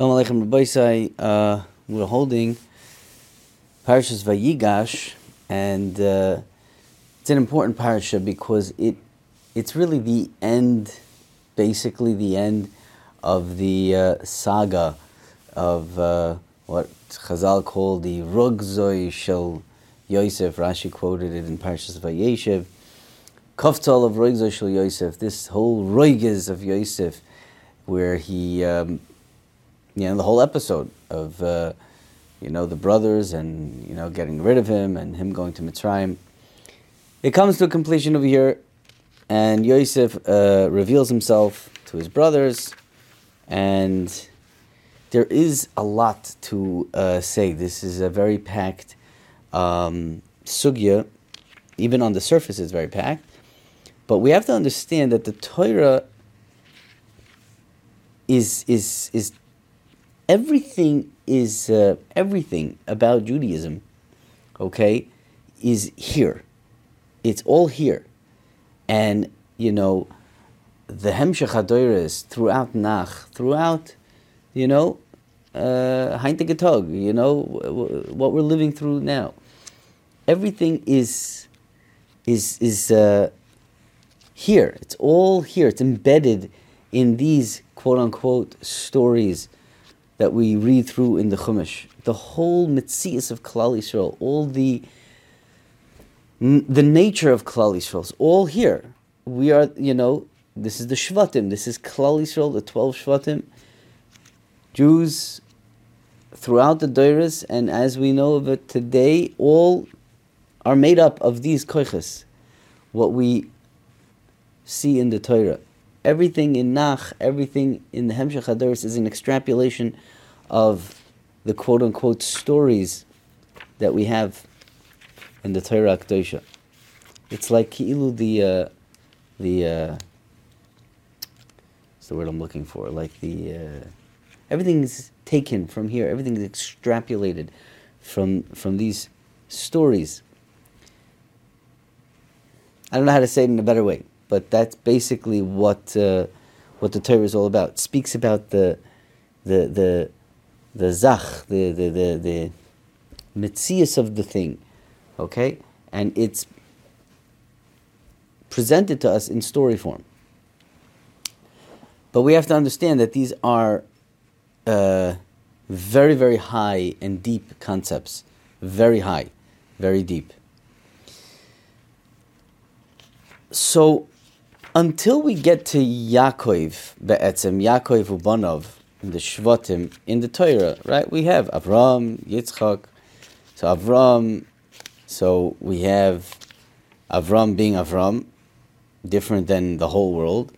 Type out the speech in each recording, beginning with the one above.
Uh, we're holding Parashas Vayigash, and uh, it's an important parasha because it it's really the end, basically the end of the uh, saga of uh, what Chazal called the Rugzoi Shel Yosef. Rashi quoted it in Parashas Vayeshev. Kaftal of Rugzoi Shel Yosef. This whole Roiges of Yosef, where he. Um, you know, the whole episode of, uh, you know, the brothers and, you know, getting rid of him and him going to Mitzrayim. It comes to a completion over here, and Yosef uh, reveals himself to his brothers, and there is a lot to uh, say. This is a very packed um, sugya, even on the surface, it's very packed. But we have to understand that the Torah is is is everything is uh, everything about Judaism, okay, is here. It's all here, and you know, the Hemshech Hadoires throughout Nach, throughout, you know, uh, you know, what we're living through now. Everything is is is uh, here. It's all here. It's embedded in these quote unquote stories that we read through in the Chumash. The whole mitzias of Klal Yisrael, all the the nature of Klal Yisrael is all here. We are, you know, this is the Shvatim. This is Klal Yisrael, the twelve Shvatim. Jews throughout the Doiras, and as we know of it today, all are made up of these koiches. What we see in the Torah everything in Nach, everything in the Hemshech Hadoros is an extrapolation of the quote unquote stories that we have in the Torah Akdosha. It's like Ki'ilu the, uh, the, uh, what's the word I'm looking for? Like the, uh, everything's taken from here, everything's extrapolated from, from these stories. I don't know how to say it in a better way but that's basically what uh, what the Torah is all about. It speaks about the the the the zach, the the the, the mitzias of the thing, okay, and it's presented to us in story form. But we have to understand that these are uh, very very high and deep concepts, very high, very deep. So until we get to Yaakov, be'etzem, Yaakov Ubanov, in the Shvatim, in the Torah, right? We have Avram, Yitzchak. So Avram, so we have Avram being Avram, different than the whole world.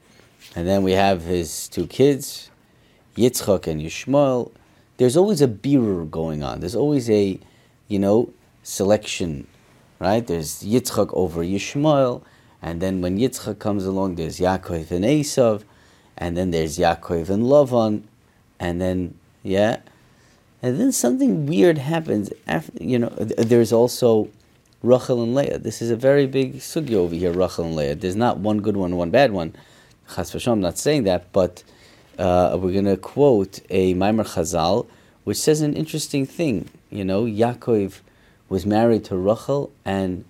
And then we have his two kids, Yitzchak and Yishmael. There's always a birur going on. There's always a, you know, selection, right? There's Yitzchak over Yishmael and then when Yitzchak comes along, there's Yaakov and Esav, and then there's Yaakov and Lavan, and then yeah, and then something weird happens. After you know, there's also Rachel and Leah. This is a very big sugi over here, Rachel and Leah. There's not one good one, one bad one. Chas I'm not saying that, but uh, we're going to quote a Maimar Chazal, which says an interesting thing. You know, Yaakov was married to Rachel, and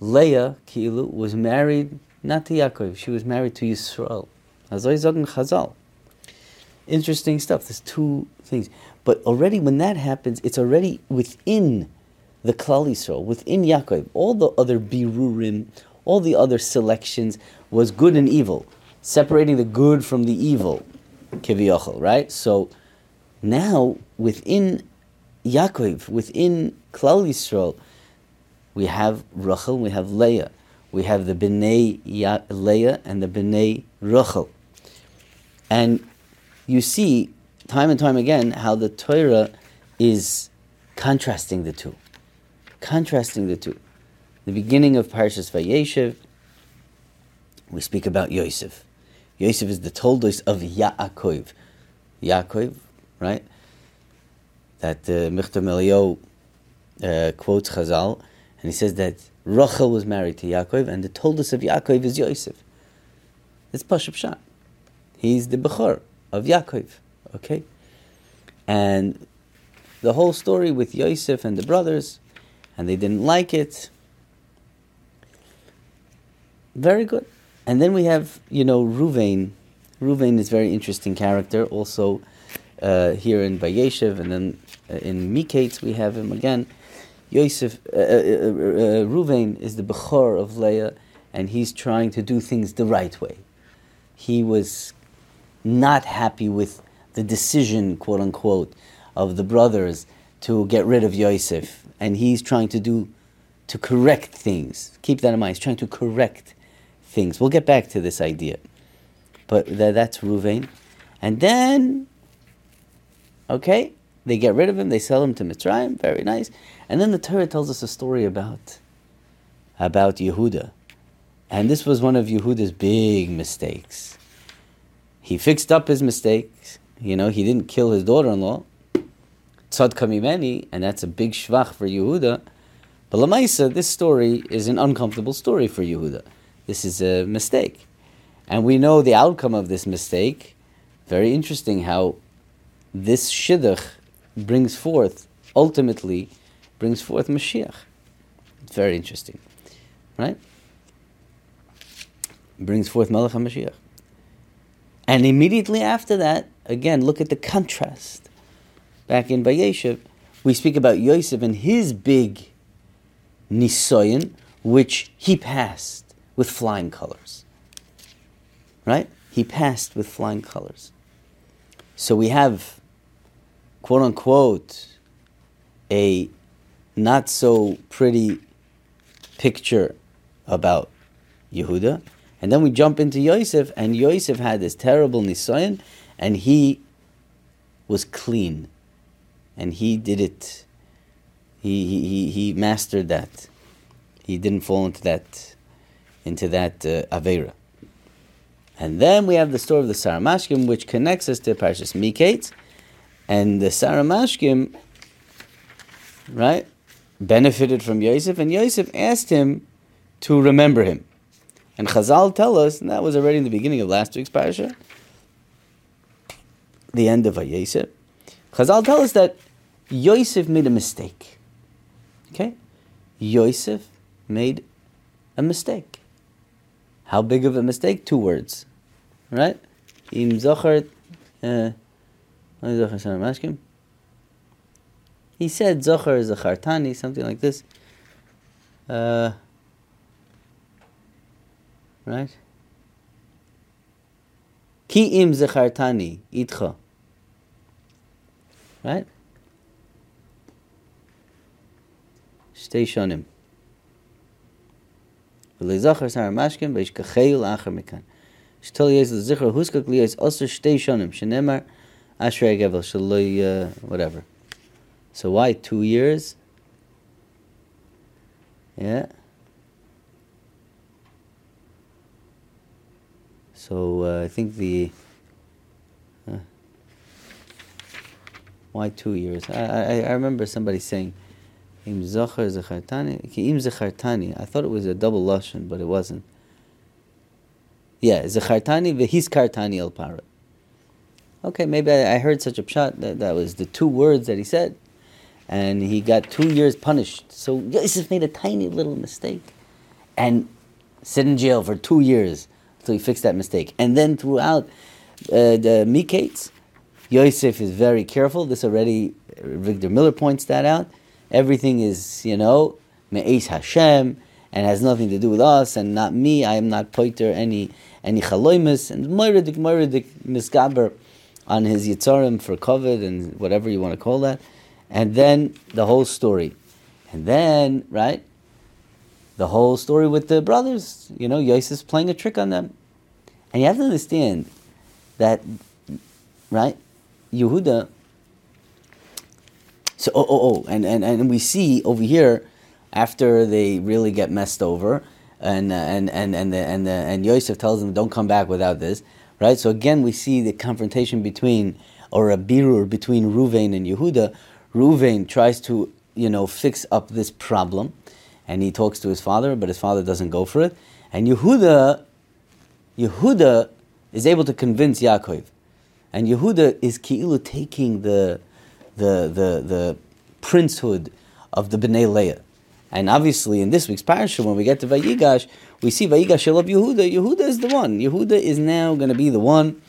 Leah, Kilu, was married not to Yaakov, she was married to Yisrael. Chazal. Interesting stuff. There's two things. But already when that happens, it's already within the Klal Yisrael, within Yaakov. All the other birurim, all the other selections was good and evil, separating the good from the evil, kiviyachol, right? So now within Yaakov, within Klal Yisrael, we have Rachel, we have Leah. We have the Bnei Leah and the Bnei Rachel. And you see time and time again how the Torah is contrasting the two. Contrasting the two. The beginning of Parashas Vayeshev, we speak about Yosef. Yosef is the Toldos of Yaakov. Yaakov, right? That uh, Michtam uh, quotes Chazal and he says that Rachel was married to Yaakov, and the toldus of Yaakov is Yosef. It's Pashup Pshat. He's the Bechor of Yaakov. Okay? And the whole story with Yosef and the brothers, and they didn't like it. Very good. And then we have, you know, Ruvain. Ruvain is a very interesting character, also uh, here in Vayeshev, and then uh, in Miketz we have him again. Yosef, uh, uh, uh, uh Ruvain is the Bechor of Leah, and he's trying to do things the right way. He was not happy with the decision, quote unquote, of the brothers to get rid of Yosef, and he's trying to do to correct things. Keep that in mind. He's trying to correct things. We'll get back to this idea, but th- that's Ruvain, and then, okay, they get rid of him. They sell him to Mitzrayim. Very nice. And then the Torah tells us a story about about Yehuda, and this was one of Yehuda's big mistakes. He fixed up his mistakes. You know, he didn't kill his daughter-in-law. Tzad Kamimeni, and that's a big shvach for Yehuda. But Lamaisa, this story is an uncomfortable story for Yehuda. This is a mistake. And we know the outcome of this mistake. Very interesting how this shidduch brings forth, ultimately, brings forth Mashiach. It's very interesting. Right? Brings forth Melech HaMashiach. And immediately after that, again, look at the contrast. Back in Vayeshev, we speak about Yosef and his big nisoyan, which he passed with flying colors. Right? He passed with flying colors. So we have, quote unquote, a not so pretty picture about Yehuda, and then we jump into Yosef, and Yosef had this terrible nisayan, and he was clean, and he did it. He, he, he mastered that. He didn't fall into that, into that uh, avera. And then we have the story of the Saramashkim, which connects us to Parshas Miketz, and the Saramashkim, right, benefited from Yosef, and Yosef asked him to remember him. And Chazal tell us, and that was already in the beginning of last week's parasha, the end of Vayesef. Chazal tell us that Yosef made a mistake. Okay? Yosef made a mistake. How big of a mistake? Two words. Right? Im Zochar. Uh, he said Zochar is a Chartani, something like this. Uh, Right? Ki im zechartani itcha. Right? Shtei shonim. V'leizachar sar mashkim v'ishkacheil acher mekan. Shtel yez l'zichar huskak li yez osir shtei shonim. Shenemar ashrei gevel shaloi, uh, whatever. So why two years? Yeah. So uh, I think the uh, why two years? I, I, I remember somebody saying im zachartani im. I thought it was a double lashon, but it wasn't. Yeah, zachartani v'his kartani el parot. Okay, maybe I, I heard such a pshat that that was the two words that he said, and he got two years punished. So Yosef made a tiny little mistake, and sit in jail for two years until he fixed that mistake. And then throughout uh, the Miketz, Yosef is very careful. This already, Victor Miller points that out. Everything is, you know, Me'ez Hashem, and has nothing to do with us, and not me. I am not poiter any any chaloimus, and moiridik moiridik misgaber on his yitzarim for covet and whatever you want to call that. And then the whole story. And then, right, the whole story with the brothers. You know, Yosef's playing a trick on them. And you have to understand that, right, Yehuda. So, oh, oh, oh, and, and, and we see over here, after they really get messed over, and, and, and, and, the, and, the, and Yosef tells them, don't come back without this, right? So again, we see the confrontation between, or a birur between Ruvain and Yehuda. Ruvain tries to, you know, fix up this problem and he talks to his father, but his father doesn't go for it. And Yehuda, Yehuda is able to convince Yaakov, and Yehuda is ki'ilu taking the the, the, the princehood of the Bnei Leah. And obviously, in this week's parasha, when we get to Vayigash, we see Vayigash of Yehuda. Yehuda is the one. Yehuda is now going to be the one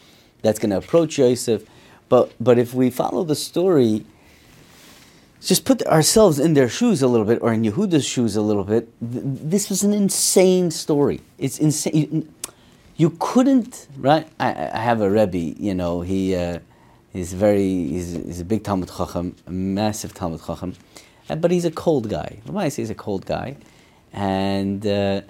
that's going to approach Yosef. But, but if we follow the story, just put ourselves in their shoes a little bit, or in Yehuda's shoes a little bit, this was an insane story. It's insane. You couldn't, right? I, I have a Rebbe, you know, he, uh, he's very, he's, he's a big Talmud Chacham, a massive Talmud Chacham but he's a cold guy. Why say he's a cold guy? And uh,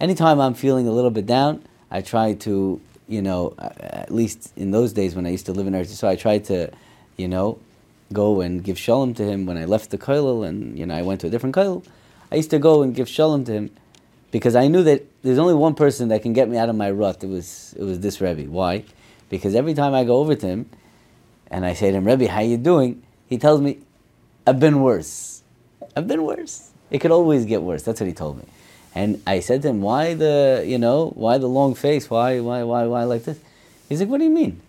anytime I'm feeling a little bit down, I try to, you know, at least in those days when I used to live in Eretz so I tried to, you know, go and give shalom to him when I left the kollel and, you know, I went to a different kollel. I used to go and give shalom to him because I knew that there's only one person that can get me out of my rut. It was, it was this Rebbe. Why? Because every time I go over to him and I say to him, Rebbe, how you doing? He tells me, I've been worse. I've been worse. It could always get worse. That's what he told me. And I said to him, why the, you know, why the long face? Why, why, why, why like this? He's like, what do you mean?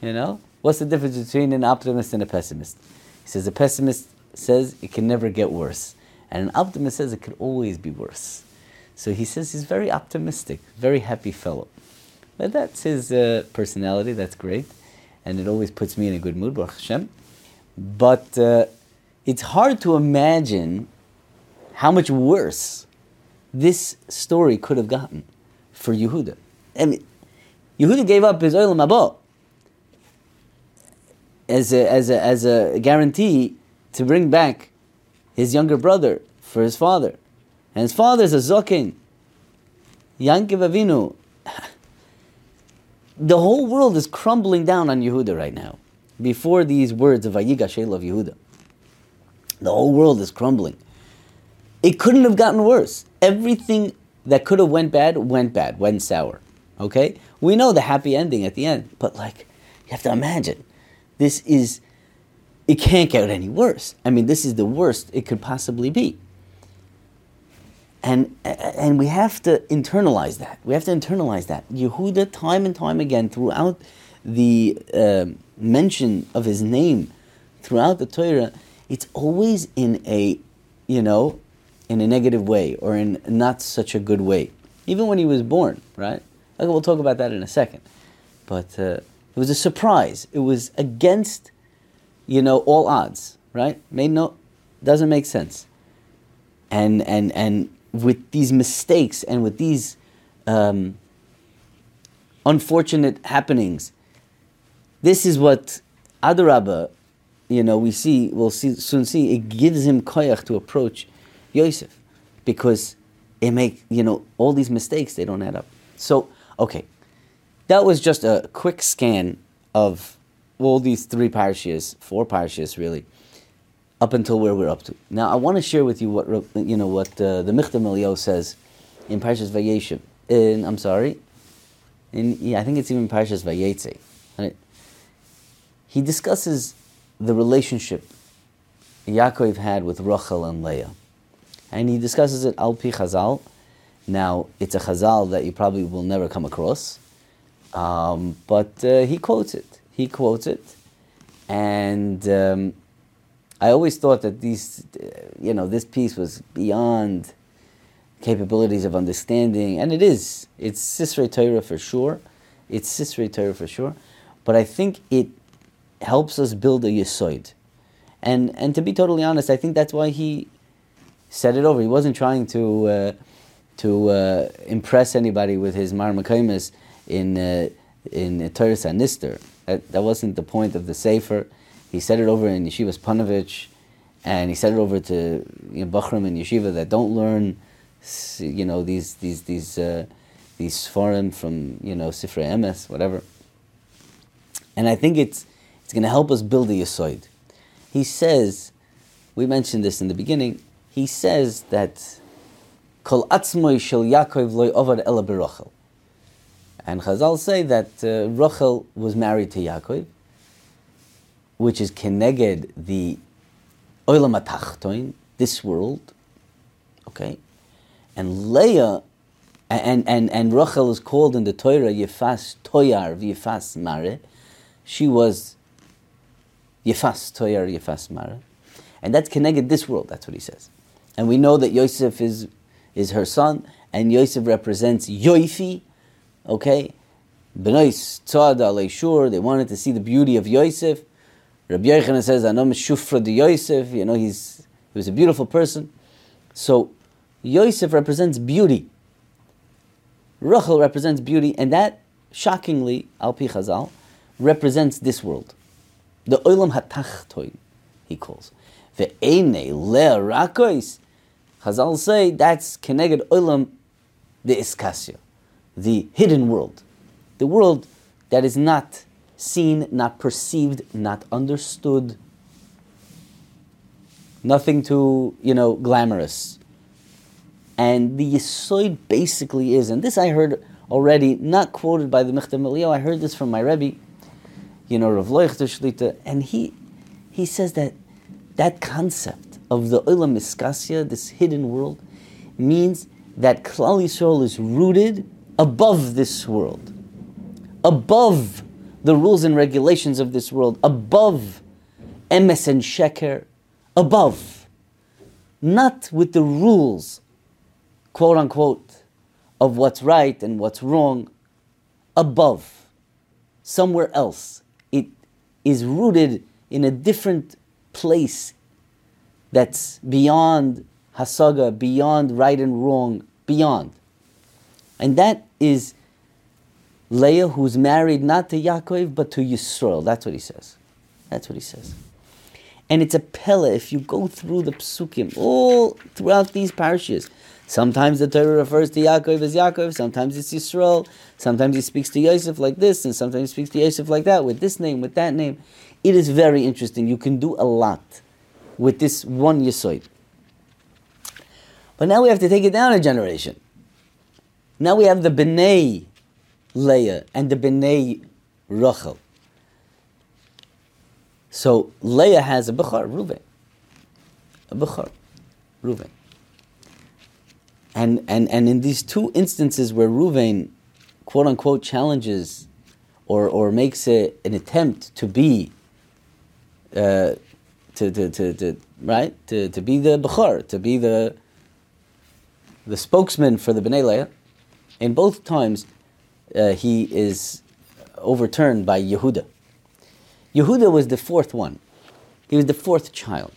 You know, what's the difference between an optimist and a pessimist? He says, a pessimist says it can never get worse. And an optimist says it could always be worse. So he says he's very optimistic, very happy fellow. But that's his uh, personality, that's great. And it always puts me in a good mood, Baruch Hashem. But uh, it's hard to imagine how much worse this story could have gotten for Yehuda. I mean, Yehuda gave up his oil Haba as a, as, a, as a guarantee to bring back his younger brother for his father. And his father is a Zokin, Yankiv Avinu. the whole world is crumbling down on Yehuda right now before these words of Vayigash of Yehuda. The whole world is crumbling. It couldn't have gotten worse. Everything that could have went bad went bad, went sour. Okay? We know the happy ending at the end, but like you have to imagine this is it can't get any worse. I mean, this is the worst it could possibly be. And, and we have to internalize that. We have to internalize that. Yehuda, time and time again, throughout the uh, mention of his name, throughout the Torah, it's always in a, you know, in a negative way or in not such a good way. Even when he was born, right? Okay, we'll talk about that in a second. But uh, it was a surprise. It was against, you know, all odds, right? Made no, doesn't make sense. And and and with these mistakes and with these um, unfortunate happenings, this is what Adarabah you know, we see, we'll see, soon see, it gives him koyach to approach Yosef because it make you know, all these mistakes, they don't add up. So, okay, that was just a quick scan of all these three parashas, four parashas really, up until where we're up to. Now, I want to share with you what, you know, what uh, the Michtam Elio says in Parashas Vayeshev. In, I'm sorry, in, yeah, I think it's even Parashas Vayetze. Right? He discusses the relationship Yaakov had with Rachel and Leah. And he discusses it al pi Chazal. Now, it's a Chazal that you probably will never come across, um, but uh, he quotes it. He quotes it. And um, I always thought that these, you know, this piece was beyond capabilities of understanding, and it is. It's Sisrei Torah for sure. It's Sisrei Torah for sure. But I think it helps us build a yisoid. And, and to be totally honest, I think that's why he said it over. He wasn't trying to, uh, to uh, impress anybody with his Mar in, uh, in Torah Sanister. That, that wasn't the point of the Sefer. He said it over in Yeshivas Panovich, and he said it over to you know, Bachram and Yeshiva that don't learn, you know, these, these, these, uh, these forum from, you know, Sifrei Emes, whatever. And I think it's, it's going to help us build a Yisoid. He says, we mentioned this in the beginning, he says that Kol atzmoi shel Yaakov loy ovad ela berachel. And Chazal say that uh, Rachel was married to Yaakov, which is keneged the olam atachtoin, this world, okay? And Leah, and, and, and Rachel is called in the Torah Yefas Toyar Yefas Mare. She was Yefas Toyer, Yefas Mara. And that's connected this world, that's what he says. And we know that Yosef is, is her son, and Yosef represents Yoifi, okay? Benois Tzada Leishur, they wanted to see the beauty of Yosef. Rabbi Yochanan says, Anam Shufra de Yosef, you know, he's, he was a beautiful person. So Yosef represents beauty. Rachel represents beauty, and that, shockingly, Alpi Chazal, represents this world. The Olam HaTachtoin, he calls. the Ve'ene le rakois. Chazal say that's keneged Olam the Iskasya, the hidden world. The world that is not seen, not perceived, not understood. Nothing too, you know, glamorous. And the Yisoid basically is, and this I heard already, not quoted by the Mechtam Elio, I heard this from my Rebbe, you know, Rav Leuchter Shlita, and he, he says that that concept of the Olam Iskasya, this hidden world, means that Klal Yisrael is rooted above this world, above the rules and regulations of this world, above emes and sheker, above, not with the rules quote unquote, of what's right and what's wrong above, somewhere else. It is rooted in a different place that's beyond hasaga, beyond right and wrong, beyond. And that is Leah, who's married not to Yaakov, but to Yisrael. That's what he says. That's what he says. And it's a pella if you go through the psukim, all throughout these parashas. Sometimes the Torah refers to Yaakov as Yaakov, sometimes it's Yisrael, sometimes he speaks to Yosef like this, and sometimes he speaks to Yosef like that, with this name, with that name. It is very interesting. You can do a lot with this one Yisoid. But now we have to take it down a generation. Now we have the B'nai Leah and the B'nai Rachel. So Leah has a Bechar, Reuven. A Bechar, Reuven. And, and, and in these two instances where Ruvain, quote unquote, challenges or, or makes a, an attempt to be, uh, to, to, to, to, right, to, to be the Bechar, to be the, the spokesman for the Bnei Leah, in both times uh, he is overturned by Yehuda. Yehuda was the fourth one. He was the fourth child.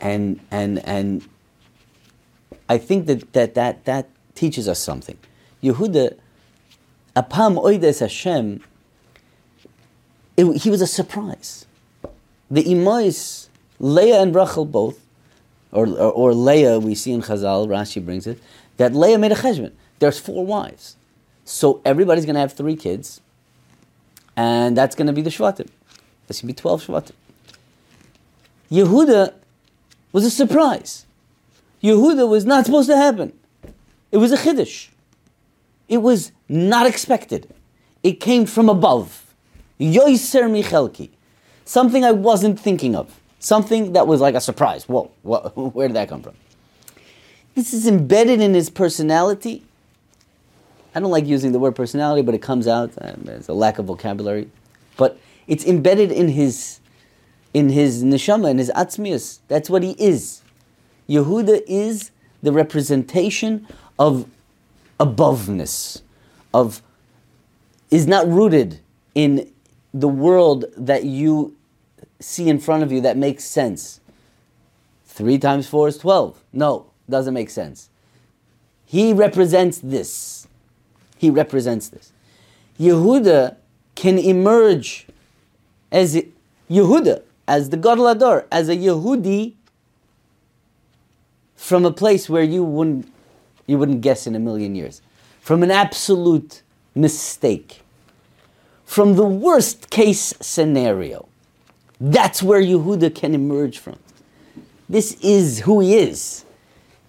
And, and, and I think that that, that, that teaches us something. Yehuda, apam oides Hashem, it, he was a surprise. The imais, Leah and Rachel both, or, or, or, Leah, we see in Chazal, Rashi brings it, that Leah made a cheshbon. There's four wives. So everybody's going to have three kids, and that's going to be the Shvatim. There's going to be 12 Shvatim. Yehuda was a surprise. Yehuda was not supposed to happen. It was a chiddush. It was not expected. It came from above. Yoiser michelki. Something I wasn't thinking of. Something that was like a surprise. Whoa, where did that come from? This is embedded in his personality. I don't like using the word personality, but it comes out. There's a lack of vocabulary. But it's embedded in his in his neshama, in his atzmius. That's what he is. Yehuda is the representation of aboveness, of is not rooted in the world that you see in front of you that makes sense. Three times four is twelve. No, doesn't make sense. He represents this. He represents this. Yehuda can emerge as Yehuda, as the Gadol as a Yehudi from a place where you wouldn't you wouldn't guess in a million years. From an absolute mistake. From the worst case scenario. That's where Yehuda can emerge from. This is who he is.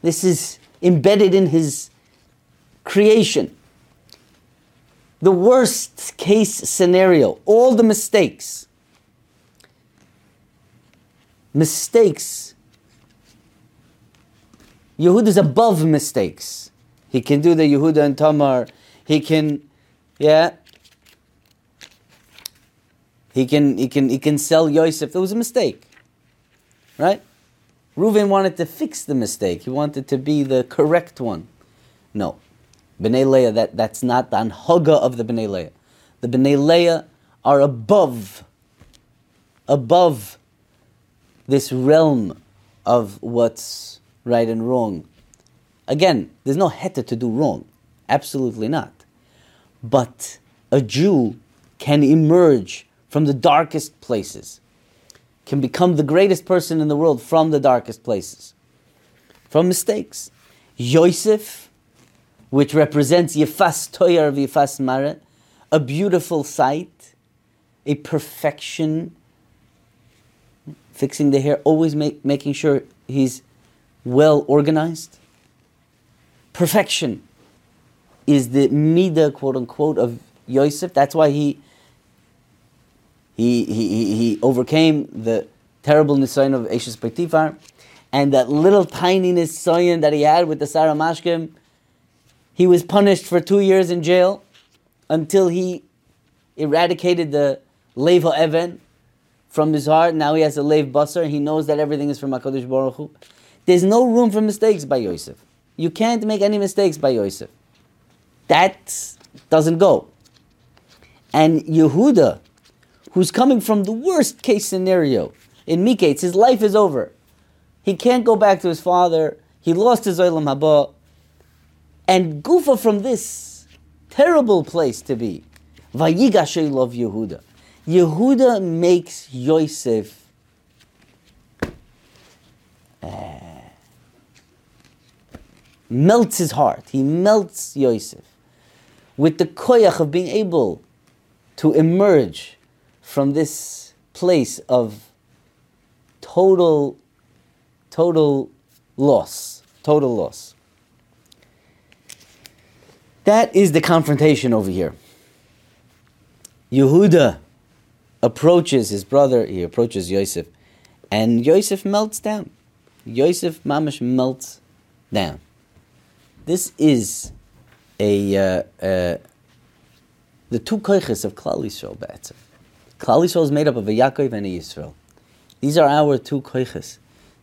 This is embedded in his creation. The worst case scenario, all the mistakes. Mistakes Yehuda is above mistakes. He can do the Yehuda and Tamar. He can, yeah. He can, he can, he can sell Yosef. There was a mistake, right? Reuven wanted to fix the mistake. He wanted to be the correct one. No. Bnei Leah, that, that's not the anhaga of the Bnei Leah. The Bnei Leah are above, above this realm of what's right and wrong. Again, there's no heta to do wrong. Absolutely not. But a Jew can emerge from the darkest places, can become the greatest person in the world from the darkest places, from mistakes. Yosef, which represents Yefas Toyar of Yefas Mare, a beautiful sight, a perfection, fixing the hair, always make, making sure he's well organized. Perfection is the midah, quote unquote, of Yosef. That's why he he, he, he overcame the terrible nisayon of Eshes Potifar, and that little tiny nisayon that he had with the Sarah Mashkim, he was punished for two years in jail until he eradicated the Lev Even from his heart. Now he has a Lev Basar. He knows that everything is from HaKadosh Baruch Hu. There's no room for mistakes by Yosef. You can't make any mistakes by Yosef. That doesn't go. And Yehuda, who's coming from the worst case scenario in Miketz, his life is over. He can't go back to his father. He lost his Olam Haba. And Gufa from this terrible place to be. Vayigashay love Yehuda. Yehuda makes Yosef uh, melts his heart. He melts Yosef with the koyach of being able to emerge from this place of total, total loss. Total loss. That is the confrontation over here. Yehuda approaches his brother, he approaches Yosef, and Yosef melts down. Yosef Mamash melts down. This is a uh, uh, the two koiches of Klal Yisrael. Be'etzim. Klal Yisrael is made up of a Yaakov and a Yisrael. These are our two koiches.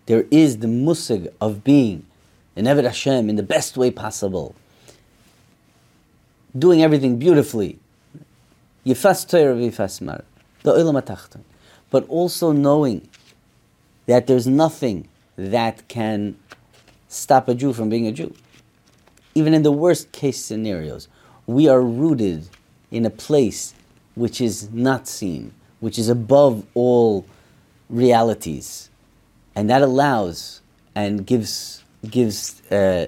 There is the musig of being an Eved Hashem in the best way possible, doing everything beautifully. Yifas Torah v'yifas Mar, the Olam but also knowing that there's nothing that can stop a Jew from being a Jew. Even in the worst case scenarios, we are rooted in a place which is not seen, which is above all realities. And that allows and gives, gives uh,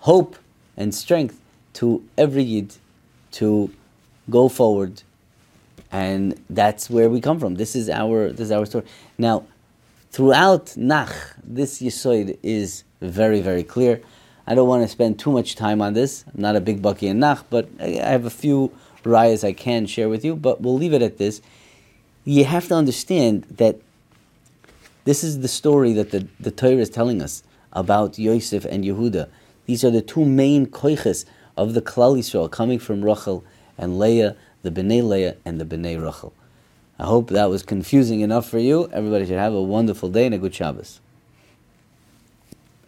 hope and strength to every Yid to go forward. And that's where we come from. This is our, this is our story. Now, throughout Nach, this Yisoid is very, very clear. I don't want to spend too much time on this. I'm not a big bucky in Nach, but I have a few rayas I can share with you, but we'll leave it at this. You have to understand that this is the story that the, the Torah is telling us about Yosef and Yehuda. These are the two main koiches of the Klal Yisrael coming from Rachel and Leah, the Bnei Leah and the Bnei Rachel. I hope that was confusing enough for you. Everybody should have a wonderful day and a good Shabbos.